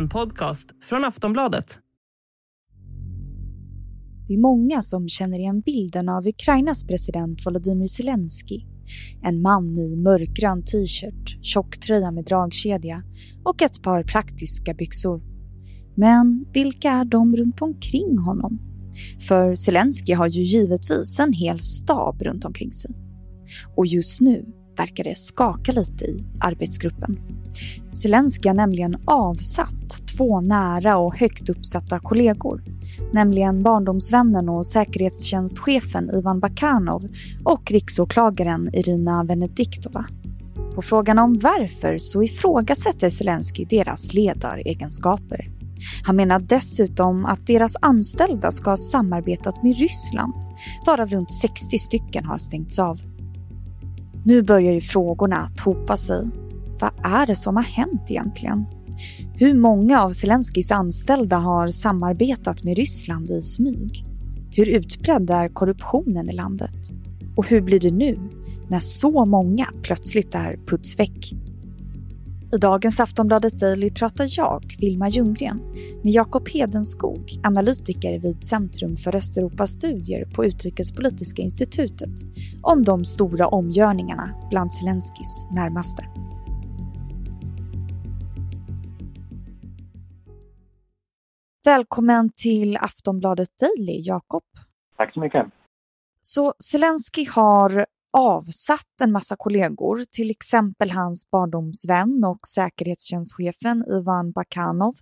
En podcast från Aftonbladet. Det är många som känner igen bilden av Ukrainas president Volodymyr Zelensky. En man i mörkgrön t-shirt, tjocktröja med dragkedja och ett par praktiska byxor. Men vilka är de runt omkring honom? För Zelensky har ju givetvis en hel stab runt omkring sig. Och just nu verkar det skaka lite i arbetsgruppen. Zelensky har nämligen avsatt två nära och högt uppsatta kollegor, nämligen barndomsvännen och säkerhetstjänstchefen Ivan Bakanov och riksåklagaren Irina Venediktova. På frågan om varför så ifrågasätter Zelensky deras ledaregenskaper. Han menar dessutom att deras anställda ska ha samarbetat med Ryssland, varav runt 60 stycken har stängts av. Nu börjar ju frågorna att hopa sig. Vad är det som har hänt egentligen? Hur många av Zelenskis anställda har samarbetat med Ryssland i smyg? Hur utbredd är korruptionen i landet? Och hur blir det nu när så många plötsligt är putsväck? I dagens Aftonbladet Daily pratar jag, Vilma Ljunggren, med Jakob Hedenskog, analytiker vid Centrum för Östeuropastudier på Utrikespolitiska institutet, om de stora omgörningarna bland Zelenskis närmaste. Välkommen till Aftonbladet Daily, Jakob. Tack så mycket. Så Zelensky har avsatt en massa kollegor, till exempel hans barndomsvän och säkerhetstjänstchefen Ivan Bakanov.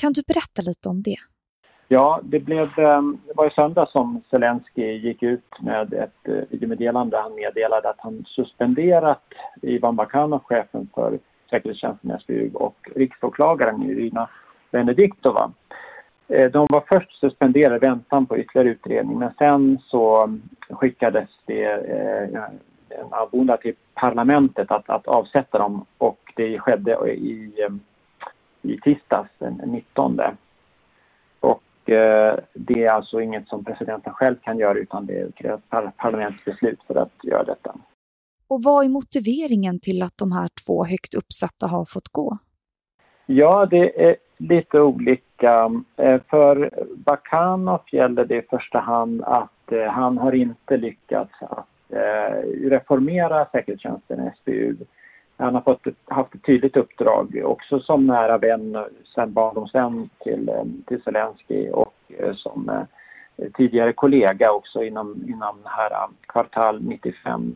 Kan du berätta lite om det? Ja, det, blev, ehm, det var i söndag som Zelensky gick ut med ett eh, videomeddelande. Han meddelade att han suspenderat Ivan Bakanov, chefen för säkerhetstjänsten SBU och riksåklagaren Irina Benediktova. Eh, de var först suspenderade i väntan på ytterligare utredning men sen så skickades det eh, en avbonad till parlamentet att, att avsätta dem och det skedde i, eh, i tisdags den 19. Och det är alltså inget som presidenten själv kan göra utan det krävs parlamentsbeslut för att göra detta. Och vad är motiveringen till att de här två högt uppsatta har fått gå? Ja, det är lite olika. Eh, för Bakanov gäller det i första hand att eh, han har inte lyckats att eh, reformera säkerhetstjänsten SBU. Han har fått haft ett tydligt uppdrag också som nära vän, sen barndomsvän till, till Zelensky och som tidigare kollega också inom, inom här kvartal 95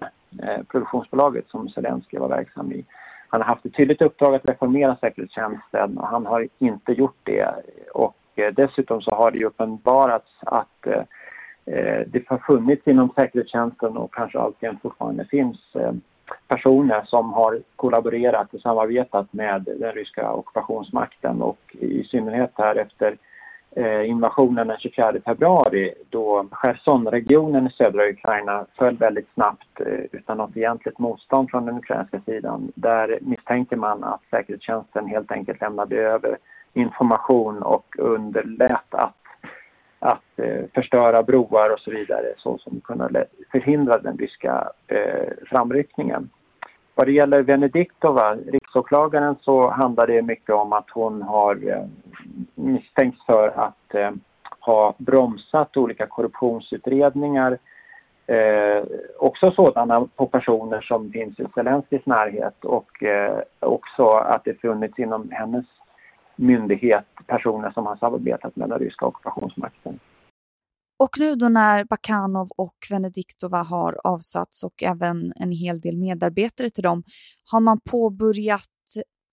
produktionsbolaget som Zelensky var verksam i. Han har haft ett tydligt uppdrag att reformera säkerhetstjänsten och han har inte gjort det. Och eh, dessutom så har det ju uppenbarats att eh, eh, det har funnits inom säkerhetstjänsten och kanske alltjämt fortfarande finns personer som har kollaborerat och samarbetat med den ryska ockupationsmakten och i synnerhet här efter Eh, invasionen den 24 februari då Cherson-regionen i södra Ukraina föll väldigt snabbt eh, utan något egentligt motstånd från den ukrainska sidan. Där misstänker man att säkerhetstjänsten helt enkelt lämnade över information och underlät att, att eh, förstöra broar och så vidare så som kunde förhindra den ryska framryckningen. Vad det gäller Venediktova, riksåklagaren, så handlar det mycket om att hon har eh, misstänkts för att eh, ha bromsat olika korruptionsutredningar. Eh, också sådana på personer som finns i Zelenskyjs närhet och eh, också att det funnits inom hennes myndighet personer som har samarbetat med den ryska ockupationsmakten. Och nu då när Bakanov och Venediktova har avsatts och även en hel del medarbetare till dem, har man påbörjat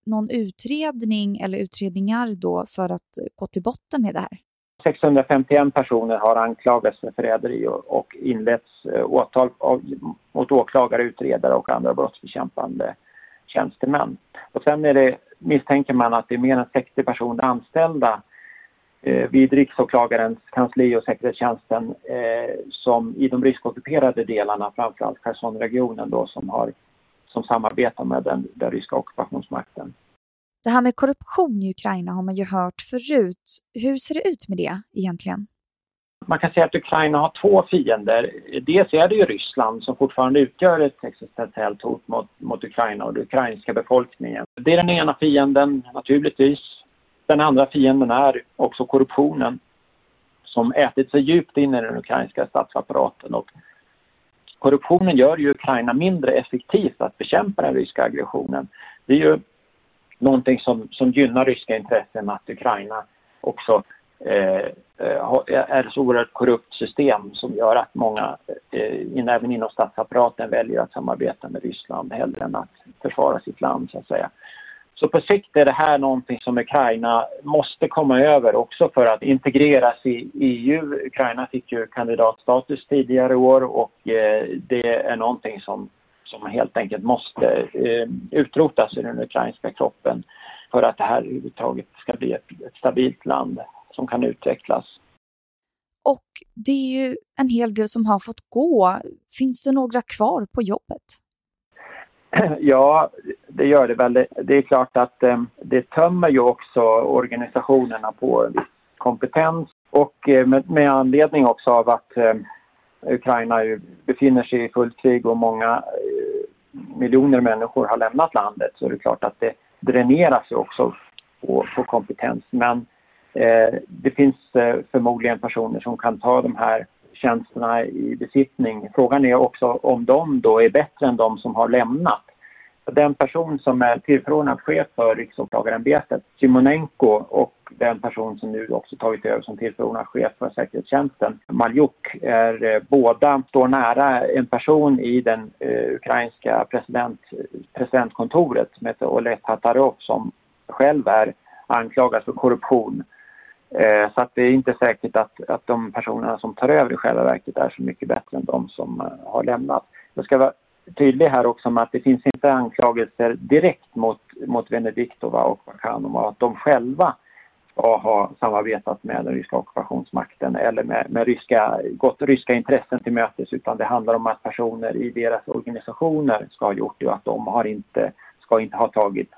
någon utredning eller utredningar då för att gå till botten med det här? 651 personer har anklagats för förräderi och inletts eh, åtal mot åklagare, utredare och andra brottsbekämpande tjänstemän. Och sen är det, misstänker man att det är mer än 60 personer anställda vid riksåklagarens kansli och säkerhetstjänsten eh, som i de ryskockuperade delarna, framförallt Chersonregionen då, som, har, som samarbetar med den, den ryska ockupationsmakten. Det här med korruption i Ukraina har man ju hört förut. Hur ser det ut med det egentligen? Man kan säga att Ukraina har två fiender. Dels är det ju Ryssland som fortfarande utgör ett existentiellt hot mot, mot Ukraina och den ukrainska befolkningen. Det är den ena fienden naturligtvis. Den andra fienden är också korruptionen som ätit sig djupt in i den ukrainska statsapparaten. Och korruptionen gör ju Ukraina mindre effektivt att bekämpa den ryska aggressionen. Det är ju någonting som, som gynnar ryska intressen att Ukraina också eh, eh är ett så oerhört korrupt system som gör att många, eh, även inom statsapparaten, väljer att samarbeta med Ryssland hellre än att försvara sitt land så att säga. Så på sikt är det här någonting som Ukraina måste komma över också för att integreras i EU. Ukraina fick ju kandidatstatus tidigare år och eh, det är någonting som, som helt enkelt måste eh, utrotas i den ukrainska kroppen för att det här överhuvudtaget ska bli ett, ett stabilt land som kan utvecklas. Och det är ju en hel del som har fått gå. Finns det några kvar på jobbet? Ja, det gör det väl. Det är klart att eh, det tömmer ju också organisationerna på kompetens och eh, med, anledning också av att eh, Ukraina befinner sig i fullt krig och många miljoner människor har lämnat landet så är det klart att det dräneras ju också på, på kompetens. Men det finns förmodligen personer som kan ta de här tjänsterna i besittning. Frågan är också om de då är bättre än de som har lämnat. Den person som är tillförordnad chef för Riksåklagarämbetet, Simonenko, och den person som nu också tagit över som tillförordnad chef för säkerhetstjänsten, Maljuk, är eh, båda står nära en person i den eh, ukrainska president, presidentkontoret som heter Oleg Tatarov som själv är anklagad för korruption. Eh, så att det är inte säkert att, att de personerna som tar över i själva verket är så mycket bättre än de som eh, har lämnat. Jag ska vara tydlig här också med att det finns inte anklagelser direkt mot, mot Venediktova och Vakanova att de själva ska ha samarbetat med den ryska ockupationsmakten eller med, med ryska, gått ryska intressen till mötes utan det handlar om att personer i deras organisationer ska ha gjort det och att de har inte, ska inte ha tagit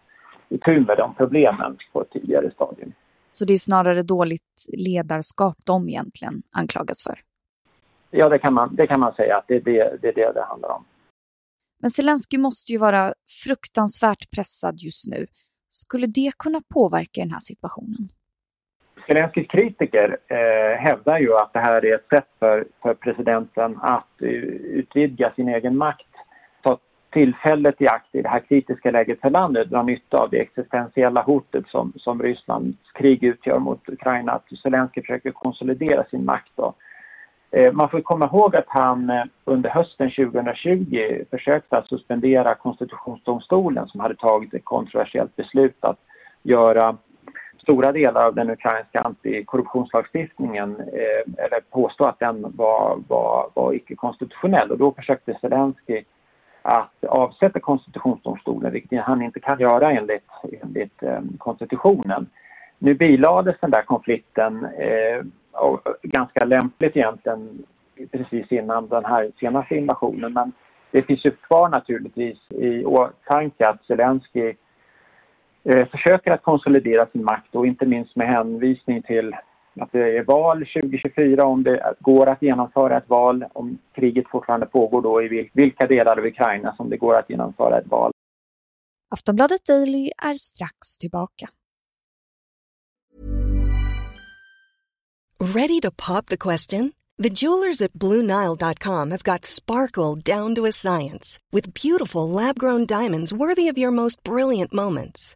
itu med de problemen på ett tidigare stadium. Så det är snarare dåligt ledarskap de egentligen anklagas för? Ja, det kan man, det kan man säga att det är det, det är det det handlar om. Men Zelensky måste ju vara fruktansvärt pressad just nu. Skulle det kunna påverka den här situationen? Zelenskys kritiker eh, hävdar ju att det här är ett sätt för, för presidenten att utvidga sin egen makt tillfället i akt i det här kritiska läget för landet dra nytta av det existentiella hotet som, som Rysslands krig utgör mot Ukraina. Att Zelenskyj försöker konsolidera sin makt. Då. Eh, man får komma ihåg att han eh, under hösten 2020 försökte att suspendera konstitutionsdomstolen som hade tagit ett kontroversiellt beslut att göra stora delar av den ukrainska antikorruptionslagstiftningen eh, eller påstå att den var, var, var icke-konstitutionell och då försökte Zelenskyj att avsätta konstitutionsdomstolen, vilket han inte kan göra enligt, enligt eh, konstitutionen. Nu bilades den där konflikten eh, och ganska lämpligt egentligen precis innan den här senaste invasionen men det finns ju kvar naturligtvis i åtanke att Zelensky eh, försöker att konsolidera sin makt och inte minst med hänvisning till att det är val 2024 om det går att genomföra ett val, om kriget fortfarande pågår då i vilka delar av Ukraina som det går att genomföra ett val. Aftonbladet Daily är strax tillbaka. Ready to pop the question? The jewelers at BlueNile.com have got sparkle down to a science with beautiful lab-grown diamonds worthy of your most brilliant moments.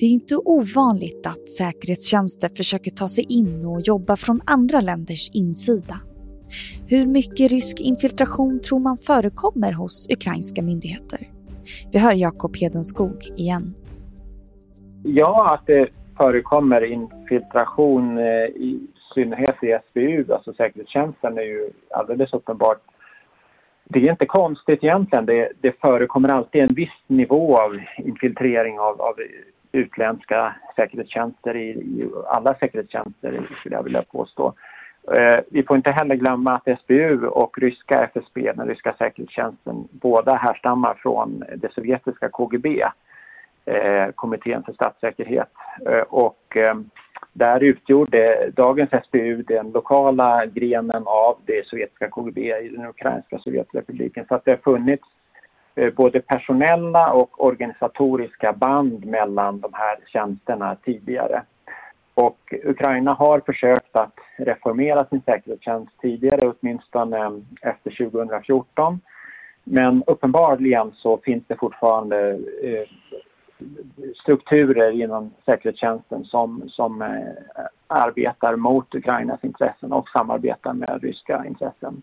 Det är inte ovanligt att säkerhetstjänster försöker ta sig in och jobba från andra länders insida. Hur mycket rysk infiltration tror man förekommer hos ukrainska myndigheter? Vi hör Jakob Hedenskog igen. Ja, att det förekommer infiltration eh, i synnerhet i SBU, alltså säkerhetstjänsten, är ju alldeles uppenbart. Det är inte konstigt egentligen. Det, det förekommer alltid en viss nivå av infiltrering av, av utländska säkerhetstjänster i, i alla säkerhetstjänster skulle jag vilja påstå. Eh, vi får inte heller glömma att SBU och ryska FSB, den ryska säkerhetstjänsten, båda härstammar från det sovjetiska KGB, eh, kommittén för statssäkerhet. Eh, och eh, där utgjorde dagens SBU den lokala grenen av det sovjetiska KGB i den ukrainska Sovjetrepubliken. Så att det har funnits Eh, både personella och organisatoriska band mellan de här tjänsterna tidigare. Och Ukraina har försökt att reformera sin säkerhetstjänst tidigare, åtminstone eh, efter 2014. Men uppenbarligen så finns det fortfarande eh, strukturer inom säkerhetstjänsten som, som arbetar mot Ukrainas intressen och samarbetar med ryska intressen.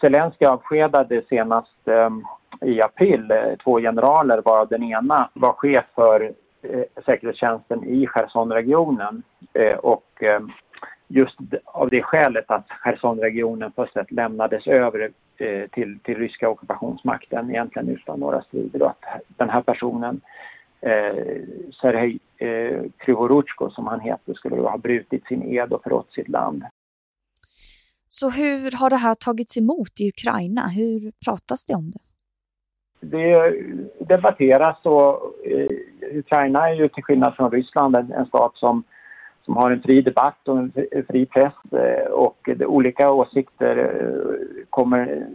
Zelenskyj avskedade senast ehm, i april eh, två generaler varav den ena var chef för eh, säkerhetstjänsten i Chersonregionen eh, och ehm, just av det skälet att Chersonregionen på sätt lämnades över till, till ryska ockupationsmakten egentligen utan några strider och att den här personen eh, Sergej eh, Krivoruchko som han heter skulle ha brutit sin ed och förrått sitt land. Så hur har det här tagits emot i Ukraina? Hur pratas det om det? Det debatteras och eh, Ukraina är ju till skillnad från Ryssland en, en stat som som har en fri debatt och en fri press eh, och olika åsikter eh, kommer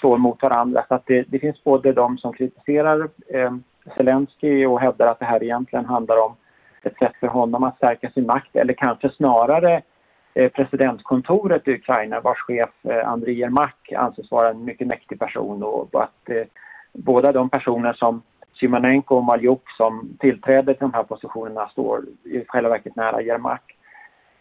slå mot varandra. Så att det, det finns både de som kritiserar eh, Zelensky och hävdar att det här egentligen handlar om ett sätt för honom att stärka sin makt eller kanske snarare Eh, presidentkontoret i Ukraina vars chef eh, Andriy Yermak anses vara en mycket mäktig person och, att eh, båda de personer som Simonenko och Maljuk som tillträder till de här positionerna står i själva verket nära Jermak.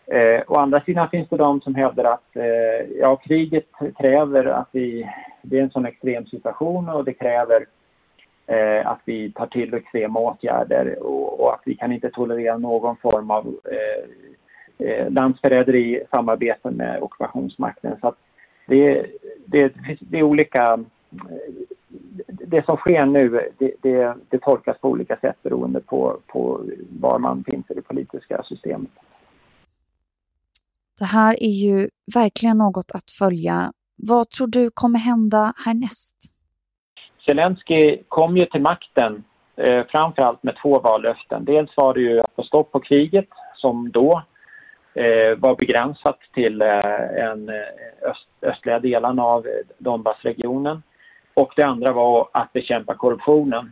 Eh, å andra sidan finns det de som hävdar att eh, ja, kriget kräver att vi, det är en sån extrem situation och det kräver eh, att vi tar till extrema åtgärder och, och, att vi kan inte tolerera någon form av eh, eh, landsförräderi samarbete med ockupationsmakten. Så det, det, det är olika det som sker nu det, det, det, tolkas på olika sätt beroende på, på var man finns i det politiska systemet. Det här är ju verkligen något att följa. Vad tror du kommer hända härnäst? Zelensky kom ju till makten eh, framförallt med två vallöften. Dels var det ju att få stopp på kriget som då eh, Eh, var begränsat till eh, en eh, öst, östliga delen av Donbassregionen. Och det andra var att bekämpa korruptionen.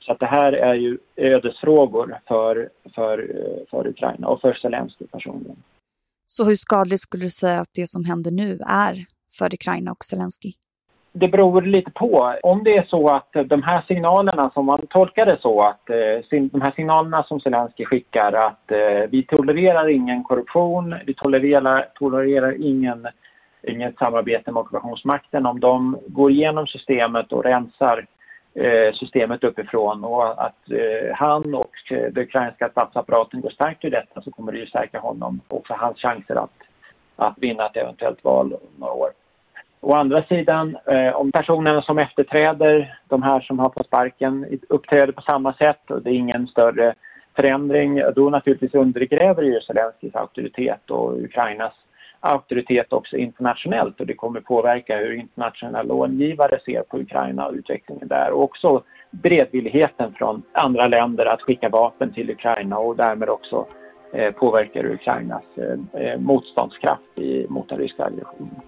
Så att det här är ju ödesfrågor för, för, eh, för Ukraina och för Zelenskyj personligen. Så hur skadligt skulle du säga att det som händer nu är för Ukraina och Zelenskyj? Det beror lite på. Om det är så att de här signalerna som man tolkar det så att eh, de här signalerna som Zelenskyj skickar att eh, vi tolererar ingen korruption, vi tolererar, tolererar ingen inget samarbete med ockupationsmakten. Om de går igenom systemet och rensar eh, systemet uppifrån och att han och den ukrainska statsapparaten går starkt i detta så kommer det ju stärka honom och för hans chanser att, att vinna ett eventuellt val om några år. Å andra sidan, eh, om personerna som efterträder de här som har fått sparken uppträder på samma sätt och det är ingen större förändring, då naturligtvis undergräver ju Zelenskyjs auktoritet och Ukrainas auktoritet också internationellt och det kommer påverka hur internationella långivare ser på Ukraina och utvecklingen där och också beredvilligheten från andra länder att skicka vapen till Ukraina och därmed också eh, påverkar Ukrainas eh, eh motståndskraft i, mot den ryska aggressionen.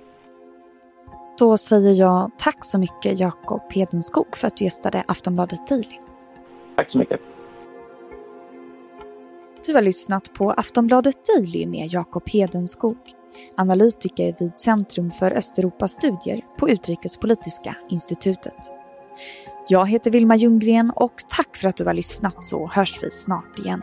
Då säger jag tack så mycket Jakob Hedenskog för att du gästade Aftonbladet Daily. Tack så mycket. Du har lyssnat på Aftonbladet Daily med Jakob Hedenskog analytiker vid Centrum för Östeuropastudier på Utrikespolitiska institutet. Jag heter Vilma Ljunggren och tack för att du har lyssnat så hörs vi snart igen.